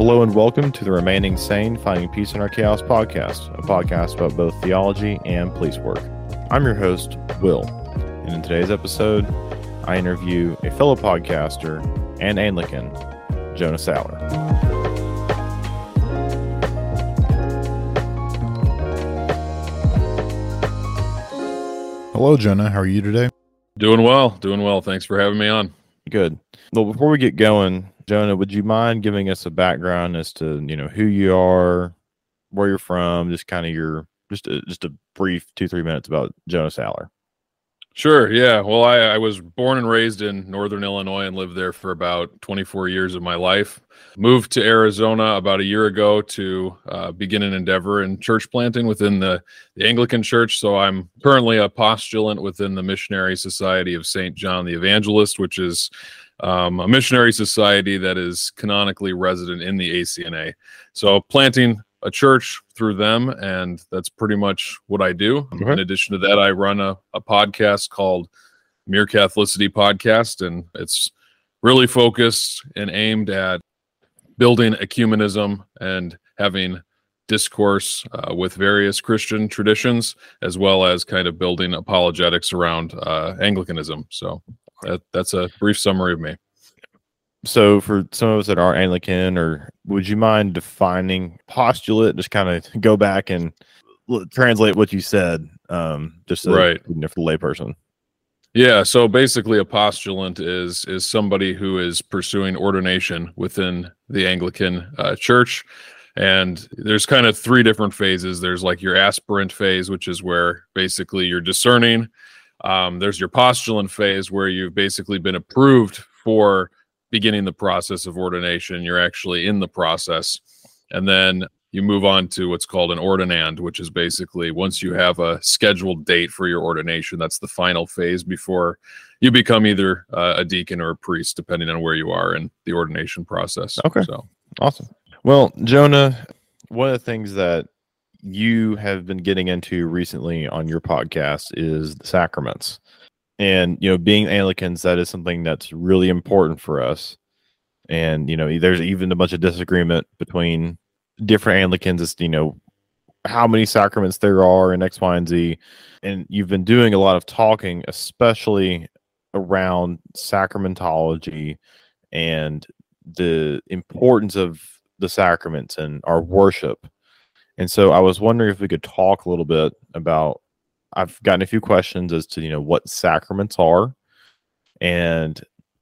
Hello and welcome to the Remaining Sane Finding Peace in Our Chaos podcast, a podcast about both theology and police work. I'm your host, Will, and in today's episode, I interview a fellow podcaster and Anglican, Jonah Saller. Hello, Jonah. How are you today? Doing well. Doing well. Thanks for having me on. Good. Well, before we get going, Jonah, would you mind giving us a background as to you know who you are, where you're from, just kind of your just a, just a brief two three minutes about Jonah Saller. Sure. Yeah. Well, I, I was born and raised in Northern Illinois and lived there for about 24 years of my life. Moved to Arizona about a year ago to uh, begin an endeavor in church planting within the, the Anglican Church. So I'm currently a postulant within the Missionary Society of St. John the Evangelist, which is um, a missionary society that is canonically resident in the ACNA. So planting a church through them, and that's pretty much what I do. Okay. In addition to that, I run a, a podcast called Mere Catholicity Podcast, and it's really focused and aimed at building ecumenism and having discourse uh, with various Christian traditions, as well as kind of building apologetics around uh, Anglicanism. So that, that's a brief summary of me. So, for some of us that are Anglican, or would you mind defining postulate? Just kind of go back and translate what you said, um, just so Right. for the layperson. Yeah, so basically a postulant is is somebody who is pursuing ordination within the Anglican uh, church and there's kind of three different phases. There's like your aspirant phase which is where basically you're discerning. Um, there's your postulant phase where you've basically been approved for beginning the process of ordination. You're actually in the process. And then you move on to what's called an ordinand, which is basically once you have a scheduled date for your ordination, that's the final phase before you become either uh, a deacon or a priest, depending on where you are in the ordination process. Okay. So, Awesome. Well, Jonah, one of the things that you have been getting into recently on your podcast is the sacraments. And, you know, being Anglicans, that is something that's really important for us. And, you know, there's even a bunch of disagreement between different Anglicans as, you know, how many sacraments there are in X, Y, and Z. And you've been doing a lot of talking, especially around sacramentology and the importance of the sacraments and our worship. And so I was wondering if we could talk a little bit about I've gotten a few questions as to, you know, what sacraments are and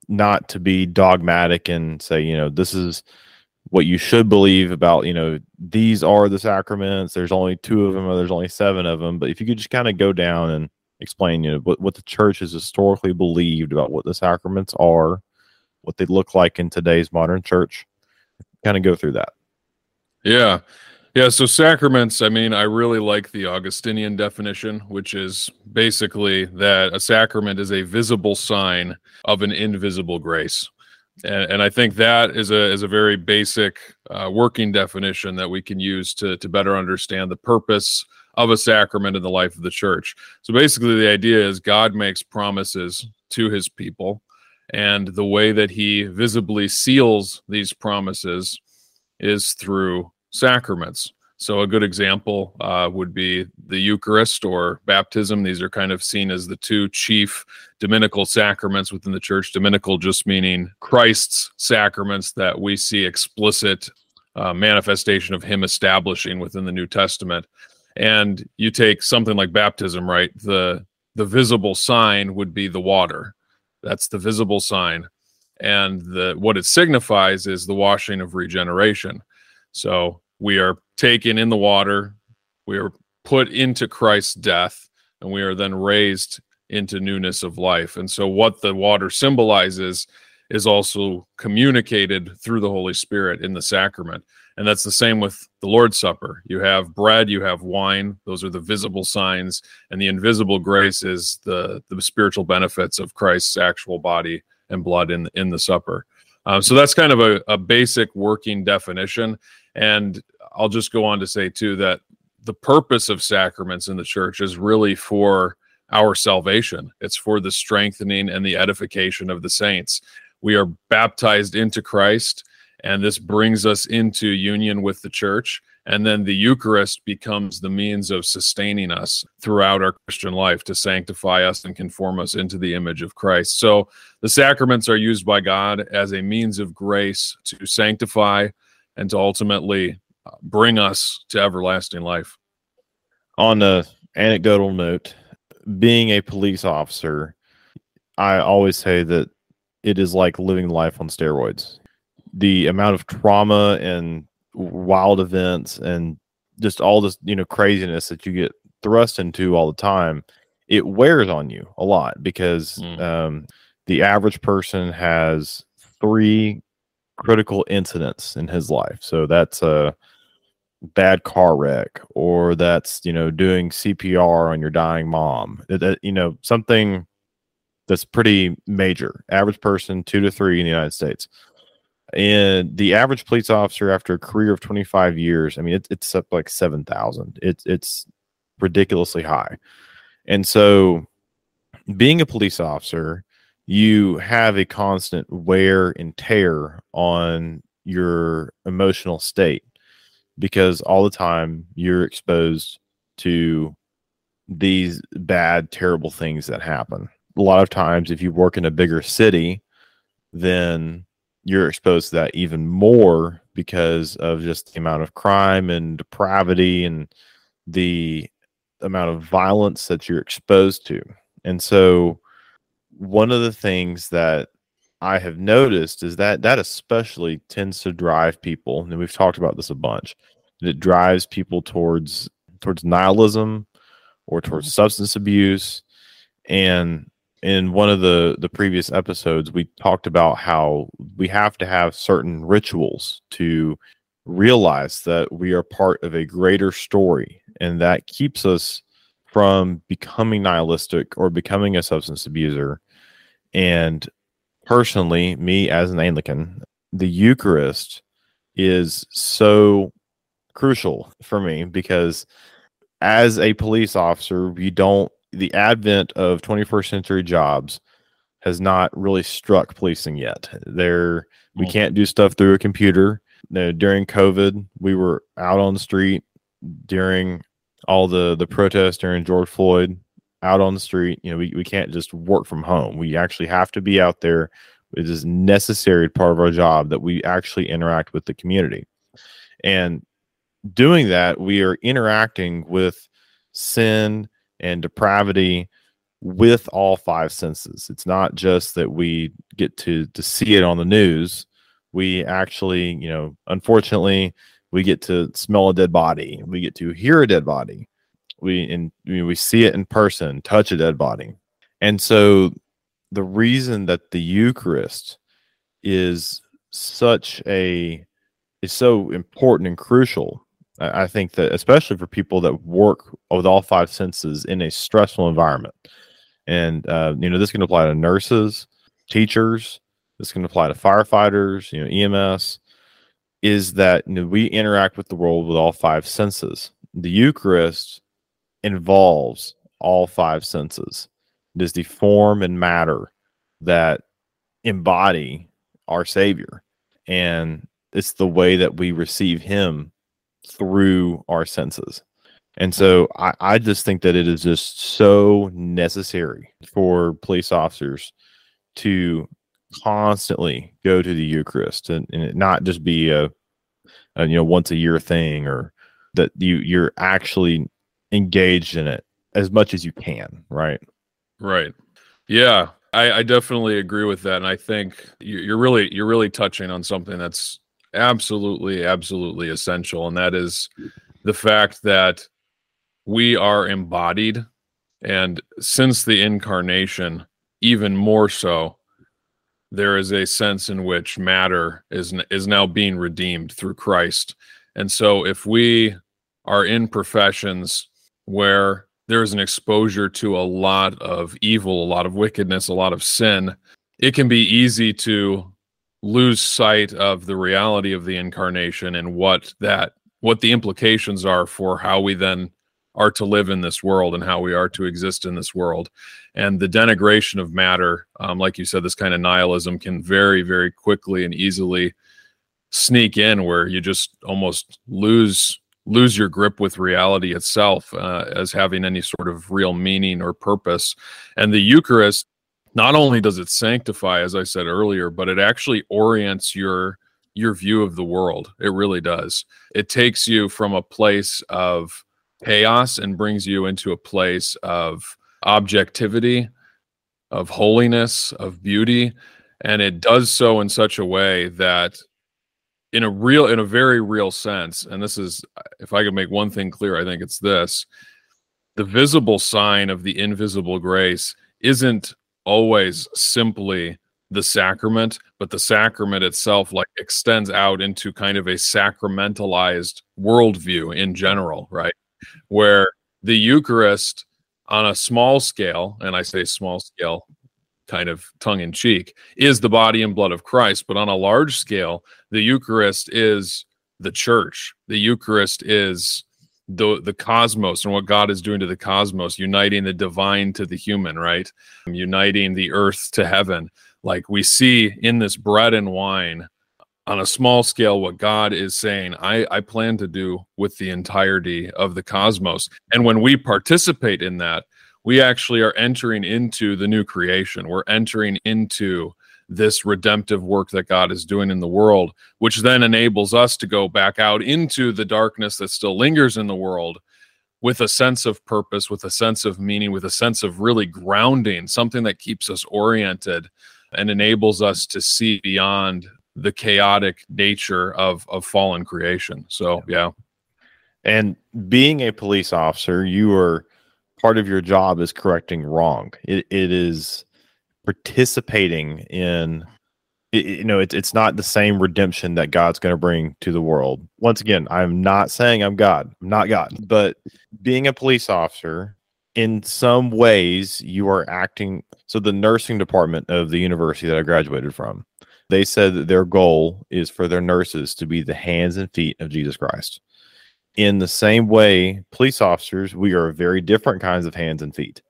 not to be dogmatic and say, you know, this is what you should believe about, you know, these are the sacraments. There's only two of them or there's only seven of them. But if you could just kind of go down and explain, you know, what, what the church has historically believed about what the sacraments are, what they look like in today's modern church, kind of go through that. yeah. Yeah. So, sacraments, I mean, I really like the Augustinian definition, which is basically that a sacrament is a visible sign of an invisible grace. And, and I think that is a is a very basic uh, working definition that we can use to to better understand the purpose of a sacrament in the life of the church. So basically, the idea is God makes promises to His people, and the way that He visibly seals these promises is through sacraments. So a good example uh, would be the Eucharist or baptism. These are kind of seen as the two chief dominical sacraments within the church. Dominical just meaning Christ's sacraments that we see explicit uh, manifestation of Him establishing within the New Testament. And you take something like baptism, right? The the visible sign would be the water. That's the visible sign, and the what it signifies is the washing of regeneration. So we are taken in the water, we are put into Christ's death, and we are then raised into newness of life. And so, what the water symbolizes is also communicated through the Holy Spirit in the sacrament. And that's the same with the Lord's Supper. You have bread, you have wine, those are the visible signs, and the invisible grace is the, the spiritual benefits of Christ's actual body and blood in, in the supper. Um, so that's kind of a, a basic working definition. And I'll just go on to say, too, that the purpose of sacraments in the church is really for our salvation. It's for the strengthening and the edification of the saints. We are baptized into Christ, and this brings us into union with the church and then the Eucharist becomes the means of sustaining us throughout our Christian life to sanctify us and conform us into the image of Christ. So the sacraments are used by God as a means of grace to sanctify and to ultimately uh, bring us to everlasting life. On a anecdotal note, being a police officer, I always say that it is like living life on steroids. The amount of trauma and wild events and just all this you know craziness that you get thrust into all the time it wears on you a lot because mm. um, the average person has three critical incidents in his life. So that's a bad car wreck or that's you know doing cpr on your dying mom. That, you know something that's pretty major. Average person two to three in the united states and the average police officer after a career of 25 years i mean it, it's up like 7000 it's it's ridiculously high. And so being a police officer you have a constant wear and tear on your emotional state because all the time you're exposed to these bad terrible things that happen. A lot of times if you work in a bigger city then you're exposed to that even more because of just the amount of crime and depravity and the amount of violence that you're exposed to. And so one of the things that I have noticed is that that especially tends to drive people, and we've talked about this a bunch. It drives people towards towards nihilism or towards mm-hmm. substance abuse. And in one of the the previous episodes we talked about how we have to have certain rituals to realize that we are part of a greater story and that keeps us from becoming nihilistic or becoming a substance abuser. And personally me as an anglican the eucharist is so crucial for me because as a police officer you don't the advent of 21st century jobs has not really struck policing yet. There, we mm. can't do stuff through a computer. Know, during COVID, we were out on the street during all the the protests during George Floyd. Out on the street, you know, we, we can't just work from home. We actually have to be out there. It is necessary part of our job that we actually interact with the community. And doing that, we are interacting with sin and depravity with all five senses. It's not just that we get to to see it on the news. We actually, you know, unfortunately, we get to smell a dead body. We get to hear a dead body. We and we see it in person, touch a dead body. And so the reason that the Eucharist is such a is so important and crucial I think that especially for people that work with all five senses in a stressful environment, and uh, you know this can apply to nurses, teachers, this can apply to firefighters, you know EMS, is that you know, we interact with the world with all five senses. The Eucharist involves all five senses. It is the form and matter that embody our Savior, and it's the way that we receive Him through our senses. And so mm-hmm. I, I just think that it is just so necessary for police officers to constantly go to the Eucharist and, and it not just be a, a, you know once a year thing or that you you're actually engaged in it as much as you can, right? Right. Yeah, I, I definitely agree with that, and I think you're really you're really touching on something that's absolutely, absolutely essential. And that is the fact that we are embodied. And since the incarnation, even more so, there is a sense in which matter is, is now being redeemed through Christ. And so if we are in professions where there's an exposure to a lot of evil, a lot of wickedness, a lot of sin, it can be easy to lose sight of the reality of the incarnation and what that what the implications are for how we then are to live in this world and how we are to exist in this world. And the denigration of matter um, like you said this kind of nihilism can very very quickly and easily sneak in where you just almost lose lose your grip with reality itself uh, as having any sort of real meaning or purpose. And the eucharist not only does it sanctify as i said earlier but it actually orients your your view of the world. It really does. It takes you from a place of chaos and brings you into a place of objectivity of holiness of beauty and it does so in such a way that in a real in a very real sense and this is if i could make one thing clear i think it's this the visible sign of the invisible grace isn't always simply the sacrament but the sacrament itself like extends out into kind of a sacramentalized worldview in general right where the eucharist on a small scale and i say small scale kind of tongue in cheek, is the body and blood of Christ. But on a large scale, the Eucharist is the church. The Eucharist is the the cosmos and what God is doing to the cosmos, uniting the divine to the human, right? Uniting the earth to heaven. Like we see in this bread and wine on a small scale what God is saying, I, I plan to do with the entirety of the cosmos. And when we participate in that, we actually are entering into the new creation. We're entering into this redemptive work that God is doing in the world, which then enables us to go back out into the darkness that still lingers in the world with a sense of purpose, with a sense of meaning, with a sense of really grounding, something that keeps us oriented and enables us to see beyond the chaotic nature of of fallen creation. So, yeah. And being a police officer, you are part of your job is correcting wrong. It, it is participating in you know it's it's not the same redemption that God's going to bring to the world. Once again, I'm not saying I'm God. I'm not God, but being a police officer in some ways you are acting so the nursing department of the university that I graduated from they said that their goal is for their nurses to be the hands and feet of Jesus Christ in the same way, police officers, we are very different kinds of hands and feet,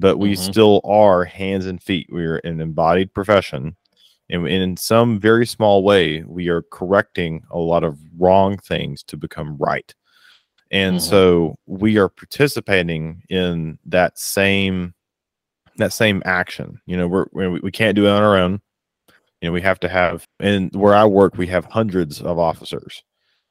but we mm-hmm. still are hands and feet. We are an embodied profession. And in some very small way, we are correcting a lot of wrong things to become right. And mm-hmm. so we are participating in that same that same action. You know, we're, we we can't do it on our own. You know, we have to have, and where I work, we have hundreds of officers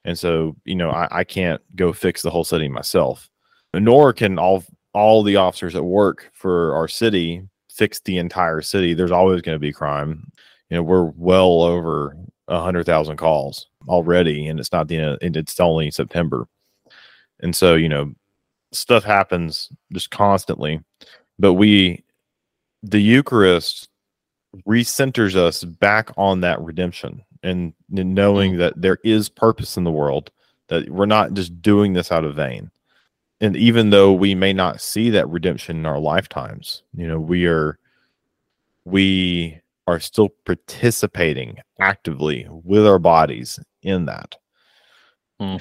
and so, you know, I, I can't go fix the whole city myself, nor can all all the officers that work for our city fix the entire city. There's always going to be crime. You know, we're well over a hundred thousand calls already, and it's not the end. It's only September, and so you know, stuff happens just constantly. But we, the Eucharist, recenters us back on that redemption and knowing mm-hmm. that there is purpose in the world, that we're not just doing this out of vain. And even though we may not see that redemption in our lifetimes, you know, we are we are still participating actively with our bodies in that. Hmm.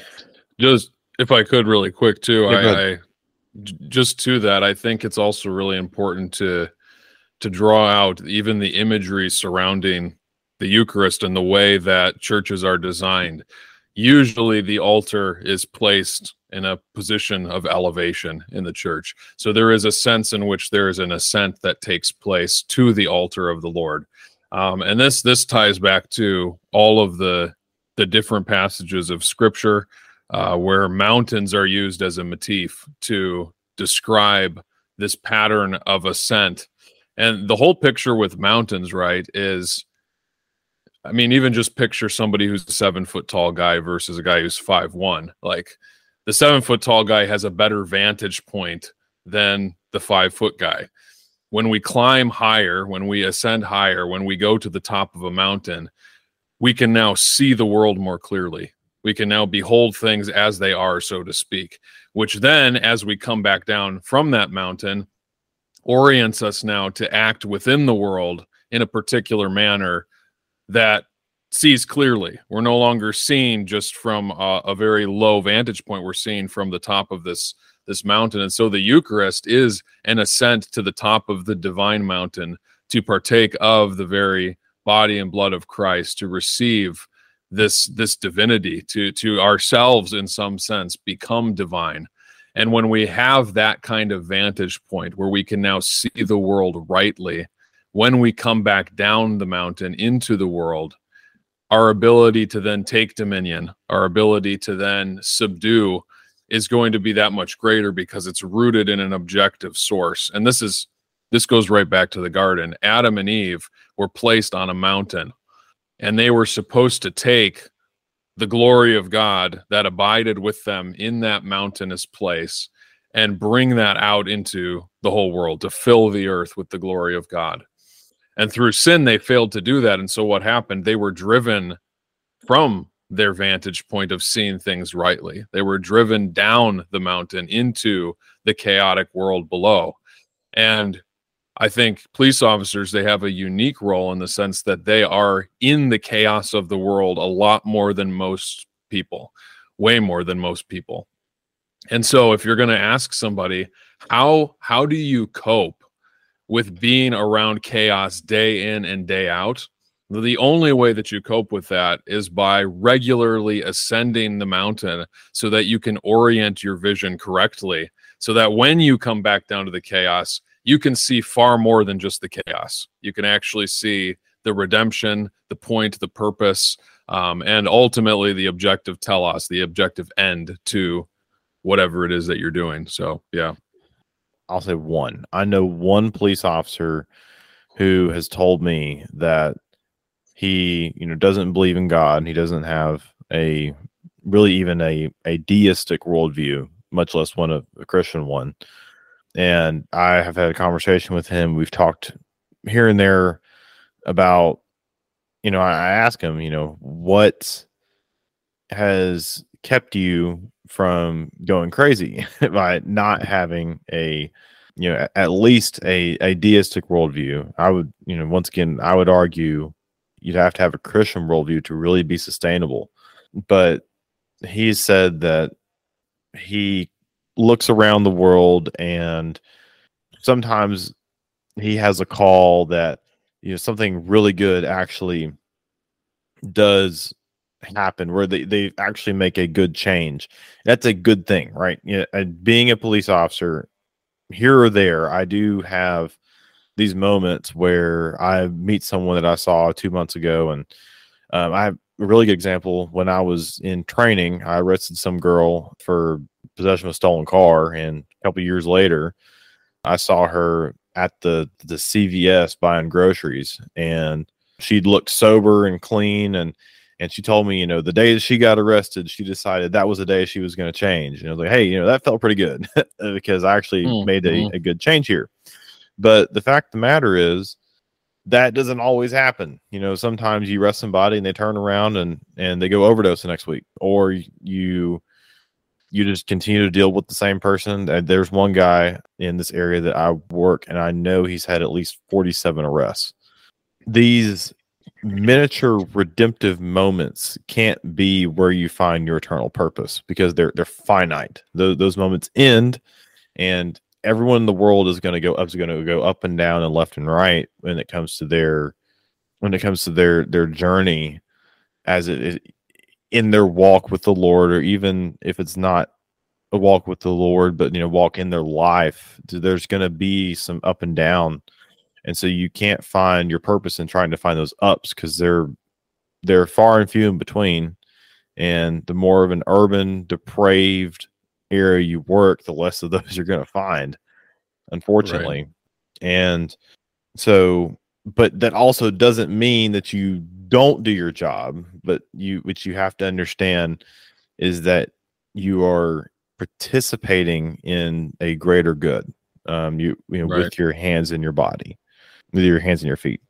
Just if I could really quick too, yeah, I, I just to that, I think it's also really important to to draw out even the imagery surrounding the Eucharist and the way that churches are designed. Usually, the altar is placed in a position of elevation in the church. So, there is a sense in which there is an ascent that takes place to the altar of the Lord. Um, and this this ties back to all of the the different passages of Scripture uh, where mountains are used as a motif to describe this pattern of ascent. And the whole picture with mountains, right, is I mean, even just picture somebody who's a seven foot tall guy versus a guy who's five one. Like the seven foot tall guy has a better vantage point than the five foot guy. When we climb higher, when we ascend higher, when we go to the top of a mountain, we can now see the world more clearly. We can now behold things as they are, so to speak, which then, as we come back down from that mountain, orients us now to act within the world in a particular manner that sees clearly. We're no longer seeing just from a, very low vantage point. We're seeing from the top of this this mountain, and so the Eucharist is an ascent to the top of the divine mountain to partake of the very body and blood of Christ, to receive this this divinity to to ourselves in some sense become divine and when we have that kind of vantage point where we can now see the world rightly when we come back down the mountain into the world our ability to then take dominion our ability to then subdue is going to be that much greater because it's rooted in an objective source and this is this goes right back to the garden adam and eve were placed on a mountain and they were supposed to take the glory of God that abided with them in that mountainous place and bring that out into the whole world to fill the earth with the glory of God. And through sin, they failed to do that. And so what happened? They were driven from their vantage point of seeing things rightly. They were driven down the mountain into the chaotic world below. And I think police officers they have a unique role in the sense that they are in the chaos of the world a lot more than most people, way more than most people. And so if you're going to ask somebody how how do you cope with being around chaos day in and day out? The only way that you cope with that is by regularly ascending the mountain so that you can orient your vision correctly so that when you come back down to the chaos, you can see far more than just the chaos. You can actually see the redemption, the point, the purpose, um, and ultimately the objective telos, the objective end to whatever it is that you're doing. So, yeah. I'll say one. I know one police officer who has told me that he, you know, doesn't believe in God. He doesn't have a really even a a deistic worldview, much less one of a Christian one and I have had a conversation with him. We've talked here and there about, you know, I, I ask him, you know, what has kept you from going crazy by not having a, you know, at least a, a deistic worldview. I would, you know, once again, I would argue you'd have to have a Christian worldview to really be sustainable. But he said that he looks around the world and sometimes he has a call that you know something really good actually does happen where they, they actually make a good change that's a good thing right you know, being a police officer here or there i do have these moments where i meet someone that i saw two months ago and um, i have a really good example when i was in training i arrested some girl for possession of a stolen car. And a couple years later, I saw her at the the CVS buying groceries, and she'd looked sober and clean. And and she told me, you know, the day that she got arrested, she decided that was the day she was going to change. And I was like, hey, you know, that felt pretty good because I actually mm-hmm. made a, mm-hmm. a good change here. But the fact of the matter is, that doesn't always happen. You know, sometimes you arrest somebody and they turn around and and they go overdose the next week, or you you just continue to deal with the same person. There's one guy in this area that I work, and I know he's had at least 47 arrests. These miniature redemptive moments can't be where you find your eternal purpose because they're they're finite. Those, those moments end, and everyone in the world is going to go up is going to go up and down and left and right when it comes to their when it comes to their their journey as it, in their walk with the Lord, or even if it's not a walk with the Lord, but you know, walk in their life, there's going to be some up and down, and so you can't find your purpose in trying to find those ups because they're they're far and few in between. And the more of an urban, depraved area you work, the less of those you're going to find, unfortunately. Right. And so, but that also doesn't mean that you don't do your job, but you which you have to understand is that you are participating in a greater good. Um, you you know right. with your hands and your body, with your hands and your feet.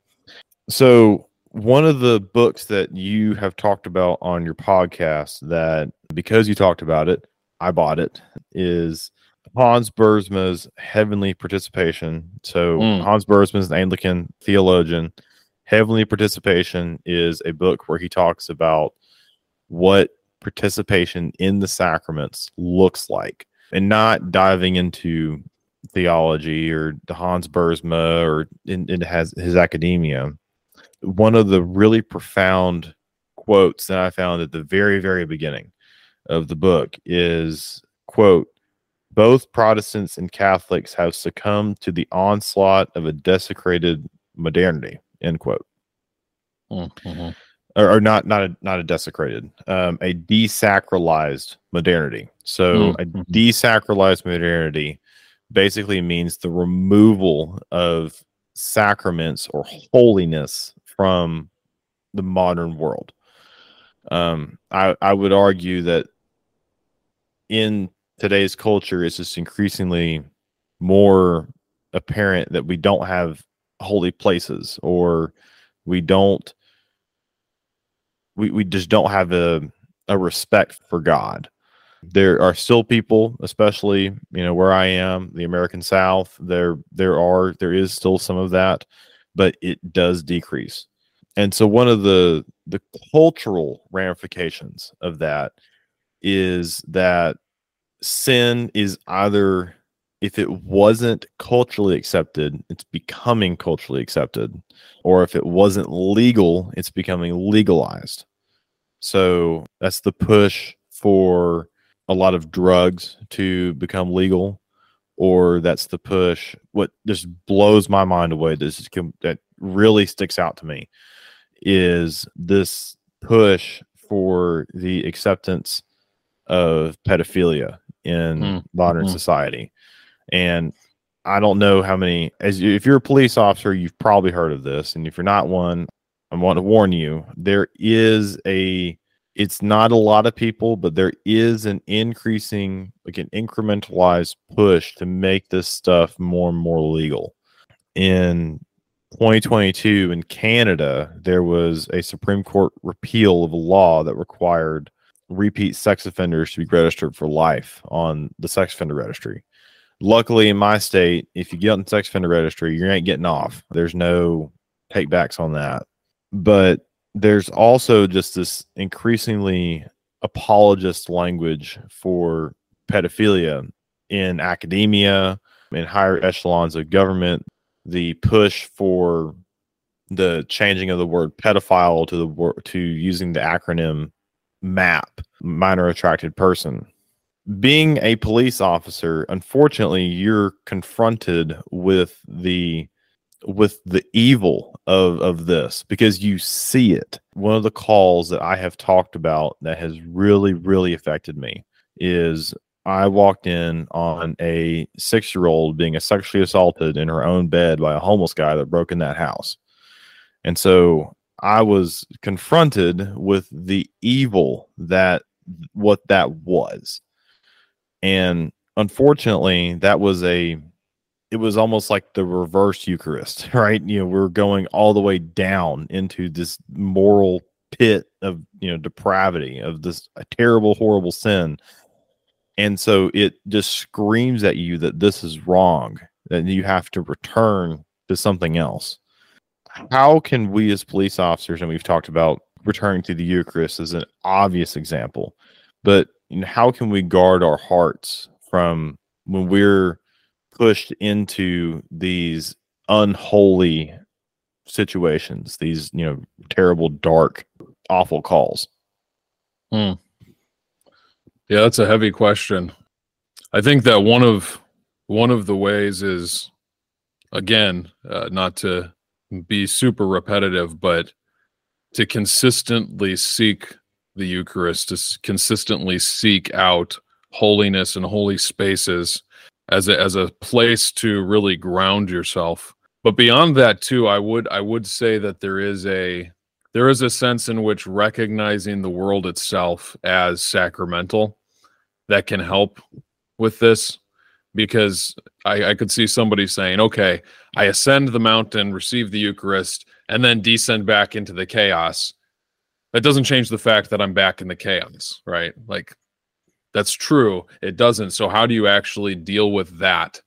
So one of the books that you have talked about on your podcast that because you talked about it, I bought it is Hans Boersma's Heavenly Participation. So mm. Hans Boersma is an Anglican theologian Heavenly Participation is a book where he talks about what participation in the sacraments looks like and not diving into theology or Hans Boersma or into in his, his academia. One of the really profound quotes that I found at the very, very beginning of the book is quote, both Protestants and Catholics have succumbed to the onslaught of a desecrated modernity, end quote. Mm-hmm. Or, or, not not a not a desecrated, um, a desacralized modernity. So mm-hmm. a desacralized modernity basically means the removal of sacraments or holiness from the modern world. Um, I, I would argue that in today's culture, it's just increasingly more apparent that we don't have holy places or we don't we, we just don't have a, a respect for God. There are still people, especially you know where I am, the American South. There there are there is still some of that, but it does decrease. And so one of the the cultural ramifications of that is that sin is either if it wasn't culturally accepted, it's becoming culturally accepted, or if it wasn't legal, it's becoming legalized. So that's the push for a lot of drugs to become legal, or that's the push. What just blows my mind away, this is, that really sticks out to me, is this push for the acceptance of pedophilia in mm. modern mm-hmm. society. And I don't know how many as you, if you're a police officer, you've probably heard of this. And if you're not one, I want to warn you, there is a it's not a lot of people, but there is an increasing, like an incrementalized push to make this stuff more and more legal. In 2022 in Canada, there was a Supreme Court repeal of a law that required repeat sex offenders to be registered for life on the sex offender registry. Luckily, in my state, if you get on the sex offender registry, you ain't getting off. There's no takebacks on that. But there's also just this increasingly apologist language for pedophilia in academia, in higher echelons of government. The push for the changing of the word pedophile to the to using the acronym MAP, minor attracted person. Being a police officer, unfortunately, you're confronted with the with the evil of of this because you see it. One of the calls that I have talked about that has really really affected me is I walked in on a 6-year-old being sexually assaulted in her own bed by a homeless guy that broke in that house. And so I was confronted with the evil that what that was. And unfortunately, that was a it was almost like the reverse Eucharist, right? You know, we're going all the way down into this moral pit of, you know, depravity, of this terrible, horrible sin. And so it just screams at you that this is wrong, that you have to return to something else how can we as police officers, and we've talked about returning to the Eucharist as an obvious example, but you know, how can we guard our hearts from when we're pushed into these unholy situations, these you know terrible, dark, awful calls? Hmm. Yeah, that's a heavy question. I think that one of one of the ways is again uh, not to be super repetitive, but to consistently seek the Eucharist, to consistently seek out holiness and holy spaces as a, as a place to really ground yourself. But beyond that too, I would I would say that there is a there is a sense in which recognizing the world itself as sacramental that can help with this because I, I, could see somebody saying, okay, I ascend the mountain, receive the Eucharist, and then descend back into the chaos. That doesn't change the fact that I'm back in the chaos, right? Like, that's true. It doesn't. So, how do you actually deal with that?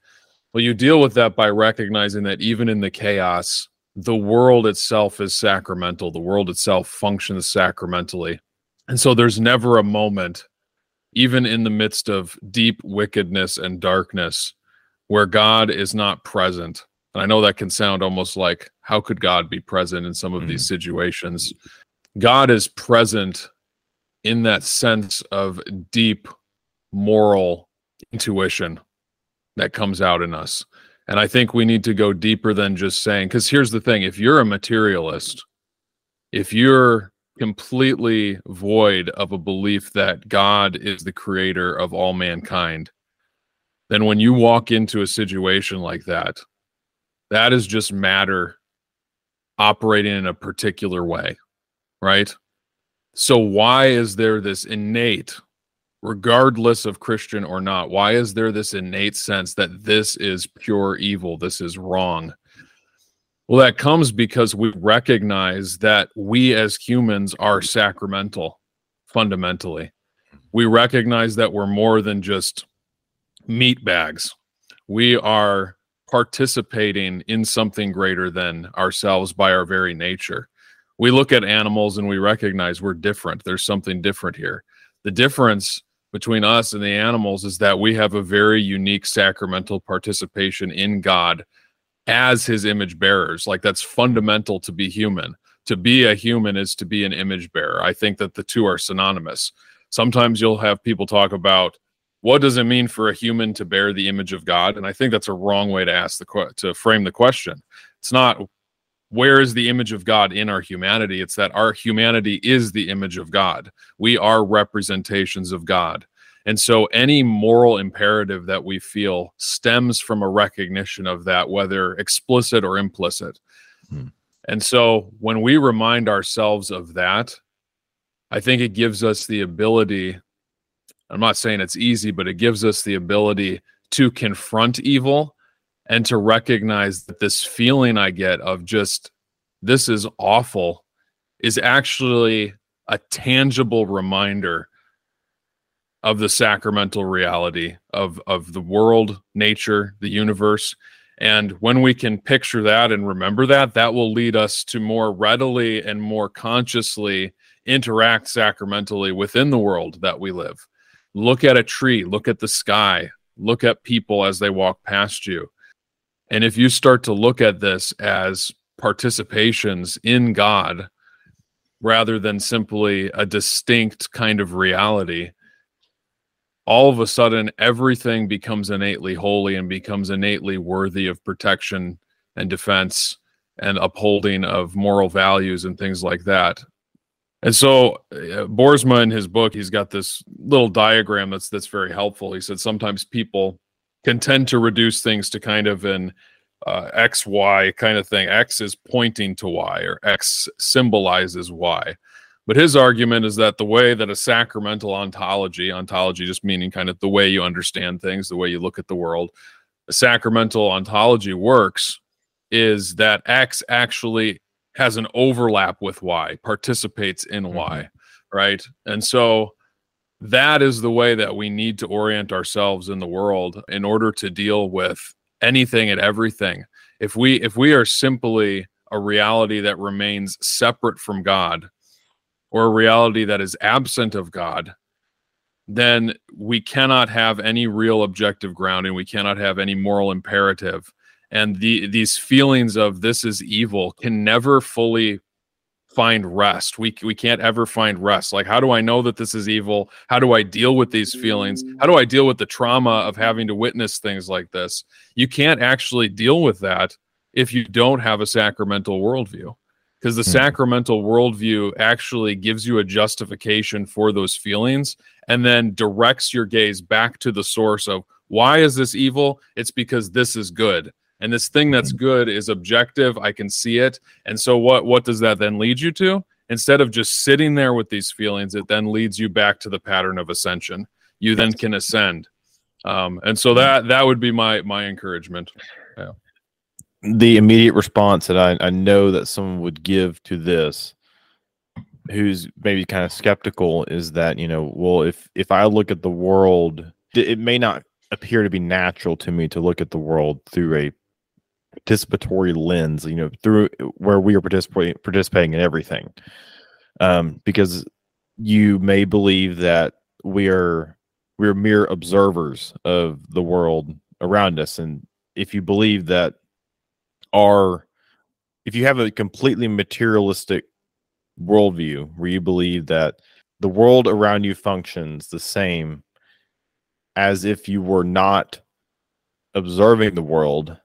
Well, you deal with that by recognizing that even in the chaos, the world itself is sacramental, the world itself functions sacramentally. And so, there's never a moment even in the midst of deep wickedness and darkness where God is not present. And I know that can sound almost like how could God be present in some of mm-hmm. these situations? God is present in that sense of deep moral intuition that comes out in us. And I think we need to go deeper than just saying, because here's the thing if you're a materialist, if you're completely void of a belief that God is the creator of all mankind, then when you walk into a situation like that, that is just matter operating in a particular way, right? So, why is there this innate, regardless of Christian or not, why is there this innate sense that this is pure evil? This is wrong? Well, that comes because we recognize that we as humans are sacramental fundamentally. We recognize that we're more than just meat bags. We are participating in something greater than ourselves by our very nature. We look at animals and we recognize we're different. There's something different here. The difference between us and the animals is that we have a very unique sacramental participation in God as his image bearers. Like that's fundamental to be human. To be a human is to be an image bearer. I think that the two are synonymous. Sometimes you'll have people talk about what does it mean for a human to bear the image of God? And I think that's a wrong way to ask the to frame the question. It's not where is the image of God in our humanity? It's that our humanity is the image of God. We are representations of God. And so any moral imperative that we feel stems from a recognition of that, whether explicit or implicit. Hmm. And so when we remind ourselves of that, I think it gives us the ability I'm not saying it's easy, but it gives us the ability to confront evil and to recognize that this feeling I get of just this is awful is actually a tangible reminder of the sacramental reality of of the world, nature, the universe. And when we can picture that and remember that, that will lead us to more readily and more consciously interact sacramentally within the world that we live look at a tree, look at the sky, look at people as they walk past you. And if you start to look at this as participations in God rather than simply a distinct kind of reality, all of a sudden everything becomes innately holy and becomes innately worthy of protection and defense and upholding of moral values and things like that. And so uh, Boersma in his book, he's got this little diagram that's that's very helpful. He said sometimes people can tend to reduce things to kind of an uh, X Y kind of thing. X is pointing to Y, or X symbolizes Y. But his argument is that the way that a sacramental ontology, ontology just meaning kind of the way you understand things, the way you look at the world, a sacramental ontology works is that X actually has an overlap with Y, participates in mm-hmm. Y, right? And so that is the way that we need to orient ourselves in the world in order to deal with anything and everything. If we if we are simply a reality that remains separate from God or a reality that is absent of God, then we cannot have any real objective grounding. We cannot have any moral imperative and the these feelings of this is evil can never fully find rest. We we can't ever find rest. Like how do i know that this is evil? How do i deal with these feelings? How do i deal with the trauma of having to witness things like this? You can't actually deal with that if you don't have a sacramental worldview because the mm-hmm. sacramental worldview actually gives you a justification for those feelings and then directs your gaze back to the source of why is this evil? It's because this is good and this thing that's good is objective. I can see it. And so what what does that then lead you to? Instead of just sitting there with these feelings it then leads you back to the pattern of ascension. You then can ascend. Um, and so that that would be my my encouragement. Yeah. the immediate response that I, I know that someone would give to this who's maybe kind of skeptical is that you know well if if i look at the world it may not appear to be natural to me to look at the world through a participatory lens, you know, through where we are participating participating in everything. Um, because you may believe that we are we're mere observers of the world around us. And if you believe that our if you have a completely materialistic worldview where you believe that the world around you functions the same as if you were not observing the world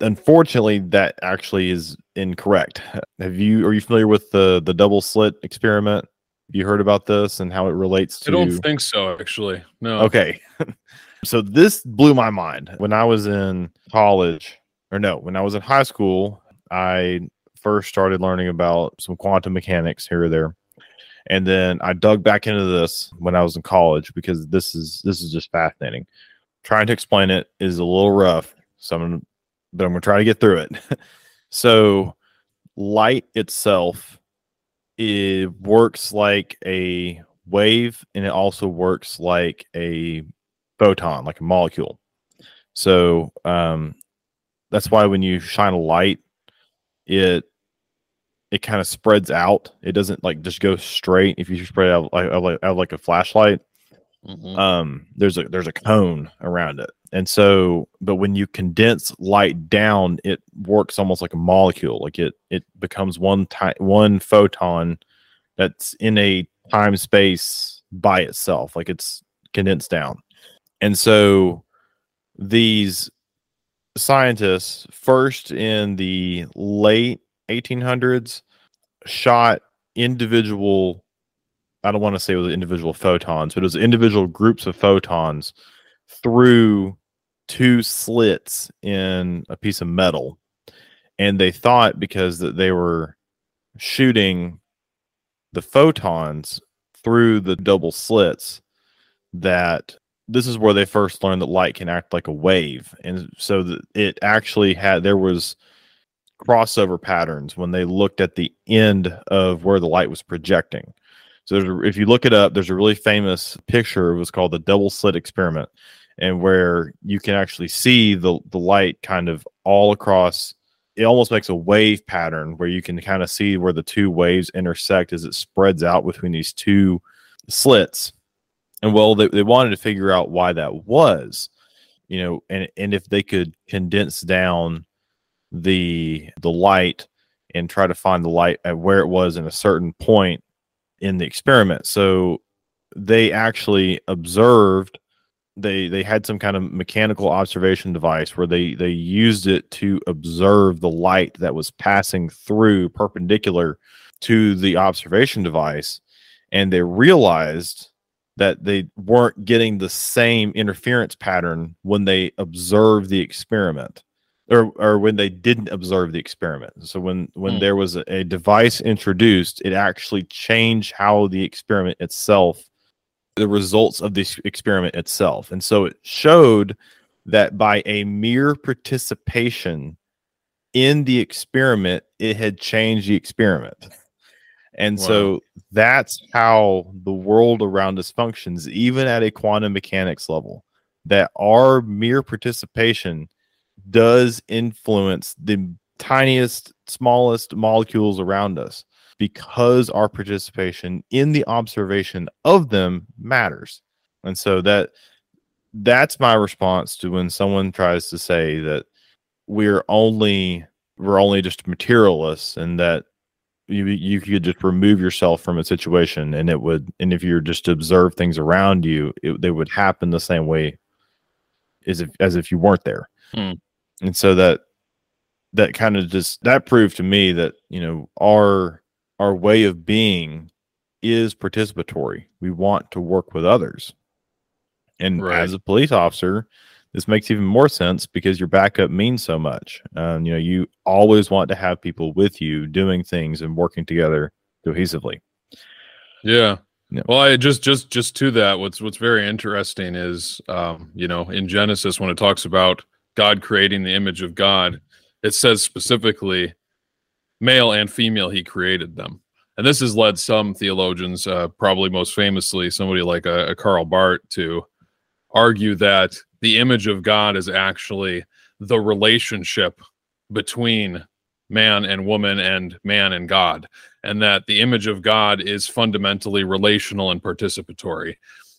unfortunately that actually is incorrect. Have you are you familiar with the the double slit experiment? Have you heard about this and how it relates to i don't think so actually. No. Okay. So this blew my mind. When i was in college or no when i was in high school i first started learning about some quantum mechanics here or there. And then i dug back into this when i was in college because this is this is just fascinating. Trying to explain it is a little rough so i'm but I'm going to try to get through it. so, light itself it works like a wave and it also works like a photon, like a molecule. So, um, that's why when you shine a light, it it kind of spreads out. It doesn't like just go straight. If you spread out like, out like a flashlight, mm-hmm. um, there's a there's a cone around it. And so, but when you condense light down, it works almost like a molecule. Like it, it becomes one time, one photon that's in a time space by itself. Like it's condensed down. And so, these scientists, first in the late 1800s, shot individual. I don't want to say it was individual photons, but it was individual groups of photons through two slits in a piece of metal and they thought because that they were shooting the photons through the double slits that this is where they first learned that light can act like a wave and so it actually had there was crossover patterns when they looked at the end of where the light was projecting. So if you look it up there's a really famous picture it was called the double slit experiment and where you can actually see the the light kind of all across it almost makes a wave pattern where you can kind of see where the two waves intersect as it spreads out between these two slits. And well they, they wanted to figure out why that was you know and and if they could condense down the the light and try to find the light at where it was in a certain point in the experiment. So they actually observed they they had some kind of mechanical observation device where they they used it to observe the light that was passing through perpendicular to the observation device and they realized that they weren't getting the same interference pattern when they observed the experiment or or when they didn't observe the experiment so when when mm. there was a, a device introduced it actually changed how the experiment itself the results of this experiment itself. And so it showed that by a mere participation in the experiment, it had changed the experiment. And wow. so that's how the world around us functions, even at a quantum mechanics level, that our mere participation does influence the tiniest, smallest molecules around us because our participation in the observation of them matters. And so that that's my response to when someone tries to say that we're only we're only just materialists and that you you could just remove yourself from a situation and it would and if you're just to observe things around you it, they would happen the same way as if as if you weren't there hmm. and so that that kind of just that proved to me that you know our our way of being is participatory. We want to work with others. And right. as a police officer, this makes even more sense because your backup means so much. Um, you know, you always want to have people with you doing things and working together cohesively. Yeah. yeah. Well, I just just just to that, what's what's very interesting is, um, you know, in Genesis when it talks about God creating the image of God, it says specifically male and female, he created them. And this has led some theologians, uh, probably most famously somebody like a, a Karl Barth, to argue that the image of God is actually the relationship between man and woman and man and God, and that the image of God is fundamentally relational and participatory.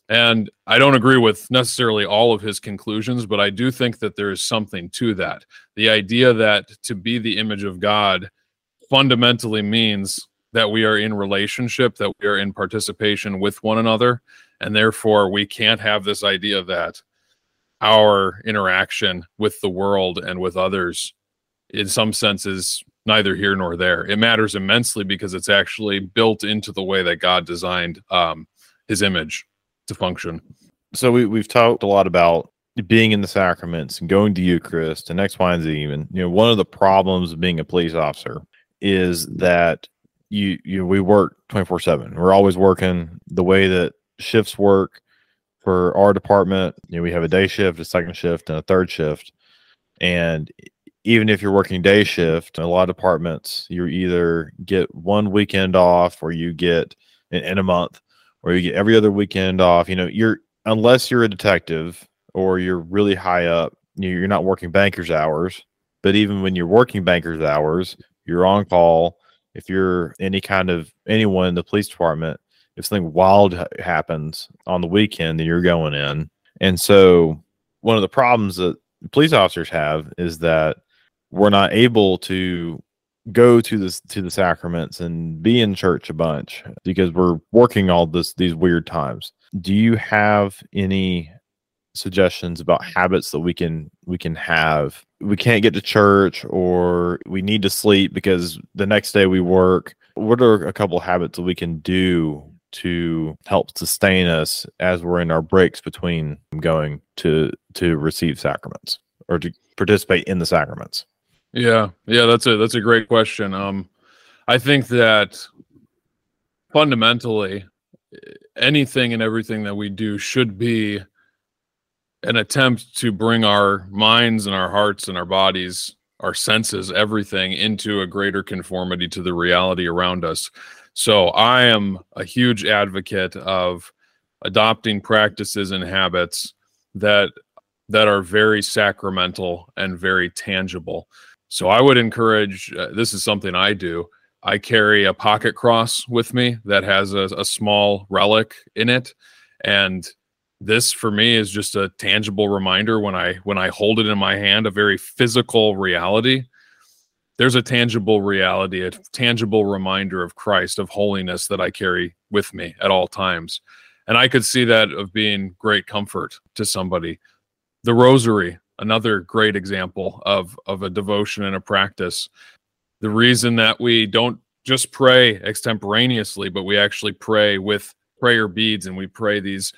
And I don't agree with necessarily all of his conclusions, but I do think that there is something to that. The idea that to be the image of God fundamentally means that we are in relationship, that we are in participation with one another. And therefore, we can't have this idea that our interaction with the world and with others, in some sense, is neither here nor there. It matters immensely because it's actually built into the way that God designed um, his image to function. So we, we've talked a lot about being in the sacraments and going to Eucharist and X, Y, and Z. Even you know, one of the problems of being a police officer is that you you we work 24 7 we're always working. The way that shifts work for our department you know we have a day shift a second shift and a third shift. And even if you're working day shift a lot of departments you either get one weekend off or you get in, in a month or you get every other weekend off. You know you're unless you're a detective or you're really high up you're not working banker's hours. But even when you're working banker's hours you're on call if you're any kind of anyone in the police department, if something wild happens on the weekend, then you're going in. And so, one of the problems that police officers have is that we're not able to go to this to the sacraments and be in church a bunch because we're working all this these weird times. Do you have any suggestions about habits that we can we can have we can't get to church or we need to sleep because the next day we work. What are a couple habits that we can do to help sustain us as we're in our breaks between going to to receive sacraments or to participate in the sacraments? Yeah yeah that's a that's a great question. Um i think that fundamentally anything and everything that we do should be an attempt to bring our minds and our hearts and our bodies, our senses, everything into a greater conformity to the reality around us. So I am a huge advocate of adopting practices and habits that that are very sacramental and very tangible. So I would encourage uh, this is something I do. I carry a pocket cross with me that has a, a small relic in it and this for me is just a tangible reminder when i when i hold it in my hand a very physical reality. There's a tangible reality a tangible reminder of christ of holiness that i carry with me at all times. And i could see that of being great comfort to somebody. The rosary another great example of of a devotion and a practice. The reason that we don't just pray extemporaneously but we actually pray with prayer beads and we pray these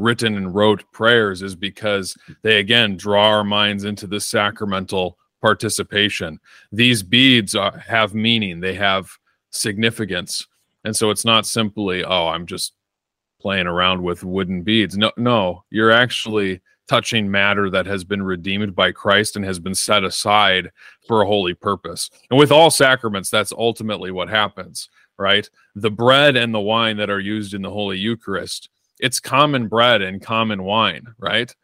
written and rote prayers is because they again draw our minds into the sacramental participation. These beads are, have meaning, they have significance. And so it's not simply, oh, I'm just playing around with wooden beads. No, no, you're actually touching matter that has been redeemed by Christ and has been set aside for a holy purpose. And with all sacraments, that's ultimately what happens, right? The bread and the wine that are used in the Holy Eucharist it's common bread and common wine, right?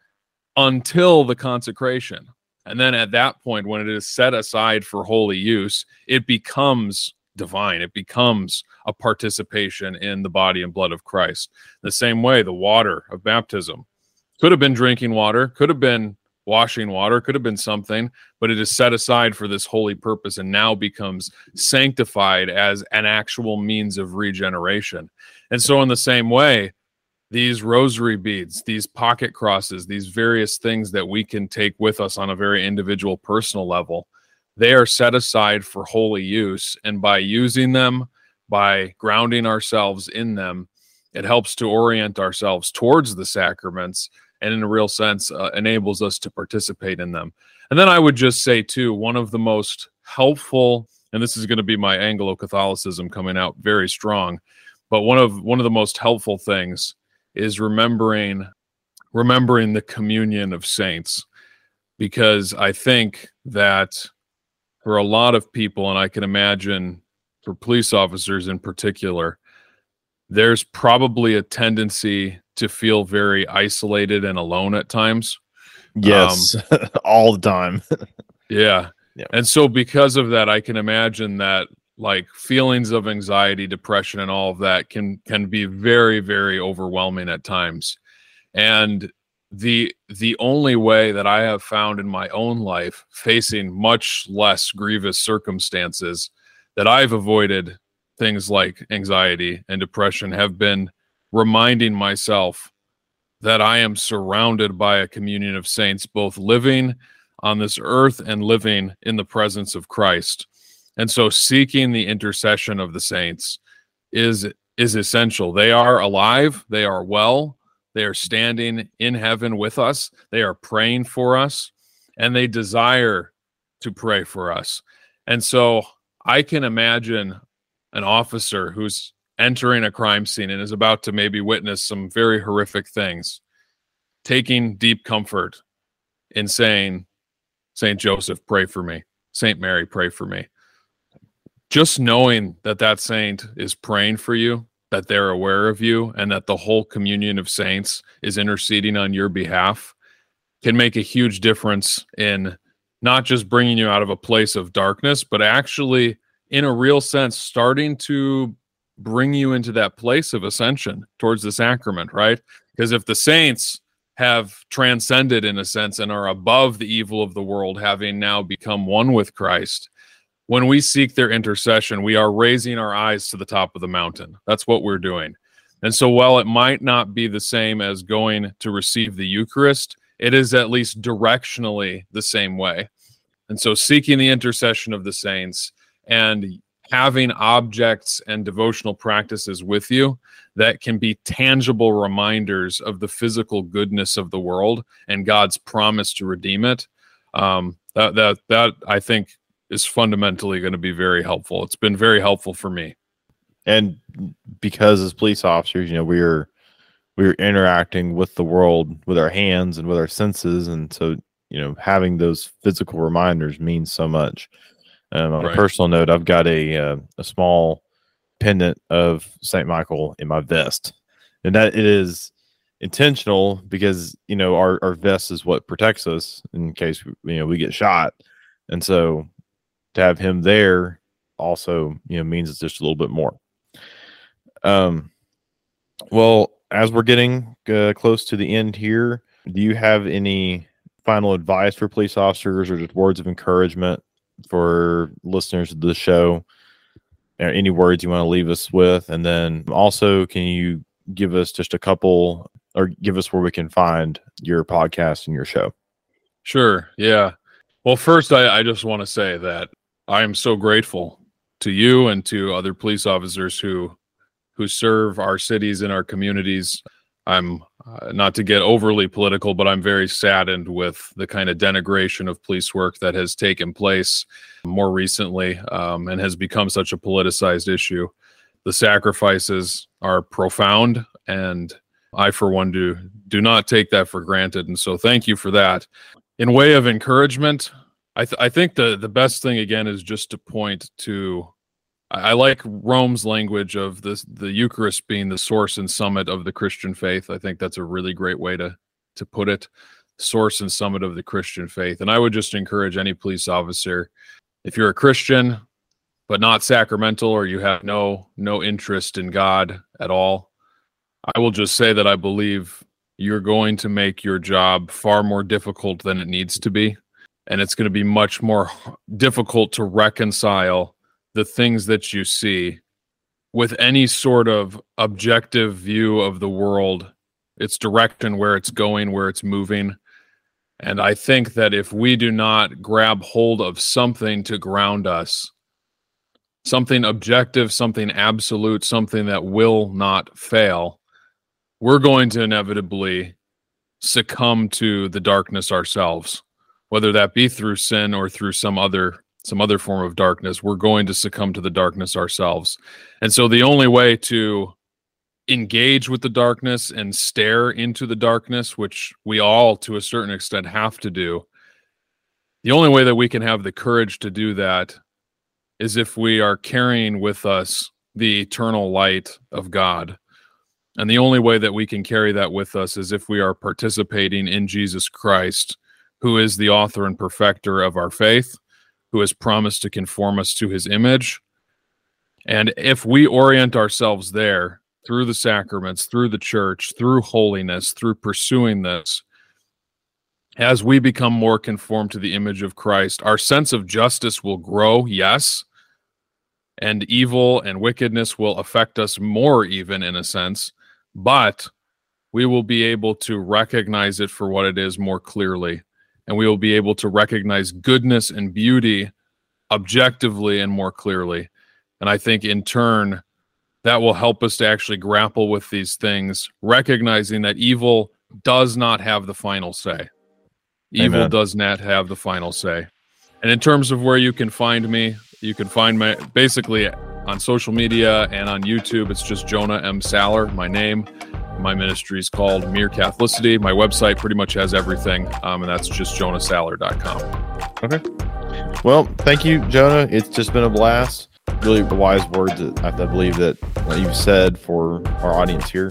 Until the consecration. And then at that point, when it is set aside for holy use, it becomes divine. It becomes a participation in the body and blood of Christ. The same way, the water of baptism could have been drinking water, could have been washing water, could have been something, but it is set aside for this holy purpose and now becomes sanctified as an actual means of regeneration. And so, in the same way, these rosary beads, these pocket crosses, these various things that we can take with us on a very individual personal level, they are set aside for holy use. And by using them, by grounding ourselves in them, it helps to orient ourselves towards the sacraments and, in a real sense, uh, enables us to participate in them. And then I would just say, too, one of the most helpful, and this is going to be my Anglo Catholicism coming out very strong, but one of one of the most helpful things is remembering remembering the communion of saints because I think that for a lot of people, and I can imagine for police officers in particular, there's probably a tendency to feel very isolated and alone at times. Yes, um, all the time. yeah. yeah. And so, because of that, I can imagine that like feelings of anxiety depression and all of that can can be very very overwhelming at times and the the only way that i have found in my own life facing much less grievous circumstances that i've avoided things like anxiety and depression have been reminding myself that I am surrounded by a communion of saints, both living on this earth and living in the presence of Christ. And so seeking the intercession of the saints is is essential. They are alive, they are well, they are standing in heaven with us, they are praying for us, and they desire to pray for us. And so I can imagine an officer who's entering a crime scene and is about to maybe witness some very horrific things, taking deep comfort in saying, St. Joseph, pray for me. St. Mary, pray for me. Just knowing that that saint is praying for you, that they're aware of you, and that the whole communion of saints is interceding on your behalf can make a huge difference in not just bringing you out of a place of darkness, but actually, in a real sense, starting to bring you into that place of ascension towards the sacrament, right? Because if the saints have transcended in a sense and are above the evil of the world, having now become one with Christ, when we seek their intercession, we are raising our eyes to the top of the mountain. That's what we're doing. And so, while it might not be the same as going to receive the Eucharist, it is at least directionally the same way. And so, seeking the intercession of the saints and having objects and devotional practices with you that can be tangible reminders of the physical goodness of the world and God's promise to redeem it. Um, that that that I think is fundamentally going to be very helpful. It's been very helpful for me. And because as police officers, you know, we're we're interacting with the world with our hands and with our senses, and so you know, having those physical reminders means so much. Um, on right. a personal note, I've got a uh, a small pendant of Saint Michael in my vest, and that it is intentional because you know our our vest is what protects us in case you know we get shot, and so to have him there also you know means it's just a little bit more. Um, well, as we're getting uh, close to the end here, do you have any final advice for police officers or just words of encouragement for listeners of the show? Or any words you want to leave us with? And then also, can you give us just a couple or give us where we can find your podcast and your show? Sure. Yeah. Well, first, I, I just want to say that I am so grateful to you and to other police officers who who serve our cities and our communities. I'm uh, not to get overly political, but I'm very saddened with the kind of denigration of police work that has taken place more recently um, and has become such a politicized issue. The sacrifices are profound, and I, for one, do do not take that for granted. And so, thank you for that. In way of encouragement, I, th- I think the the best thing again is just to point to I, I like Rome's language of the the Eucharist being the source and summit of the Christian faith. I think that's a really great way to to put it. Source and summit of the Christian faith. And I would just encourage any police officer, if you're a Christian but not sacramental or you have no no interest in God at all, I will just say that I believe you're going to make your job far more difficult than it needs to be and it's going to be much more difficult to reconcile the things that you see with any sort of objective view of the world its direction where it's going where it's moving. And i think that if we do not grab hold of something to ground us something objective something absolute something that will not fail we're going to inevitably succumb to the darkness ourselves whether that be through sin or through some other some other form of darkness we're going to succumb to the darkness ourselves and so the only way to engage with the darkness and stare into the darkness which we all to a certain extent have to do the only way that we can have the courage to do that is if we are carrying with us the eternal light of God. And the only way that we can carry that with us is if we are participating in Jesus Christ who is the author and perfecter of our faith, who has promised to conform us to his image. And if we orient ourselves there through the sacraments, through the church, through holiness, through pursuing this, as we become more conformed to the image of Christ, our sense of justice will grow, yes, and evil and wickedness will affect us more, even in a sense, but we will be able to recognize it for what it is more clearly. And we will be able to recognize goodness and beauty objectively and more clearly. And I think in turn, that will help us to actually grapple with these things, recognizing that evil does not have the final say. Evil Amen. does not have the final say. And in terms of where you can find me, you can find me basically on social media and on YouTube. It's just Jonah M. Saller, my name. My ministry is called Mere Catholicity. My website pretty much has everything, um, and that's just jonahsaller.com. Okay. Well, thank you, Jonah. It's just been a blast. Really wise words that I believe that you've said for our audience here.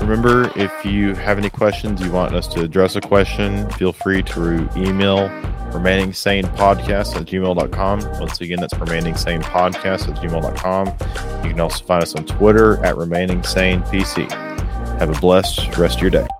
Remember, if you have any questions, you want us to address a question, feel free to email remaining sane podcast at gmail.com. Once again, that's remaining sane podcast at gmail.com. You can also find us on Twitter at remaining sane PC. Have a blessed rest of your day.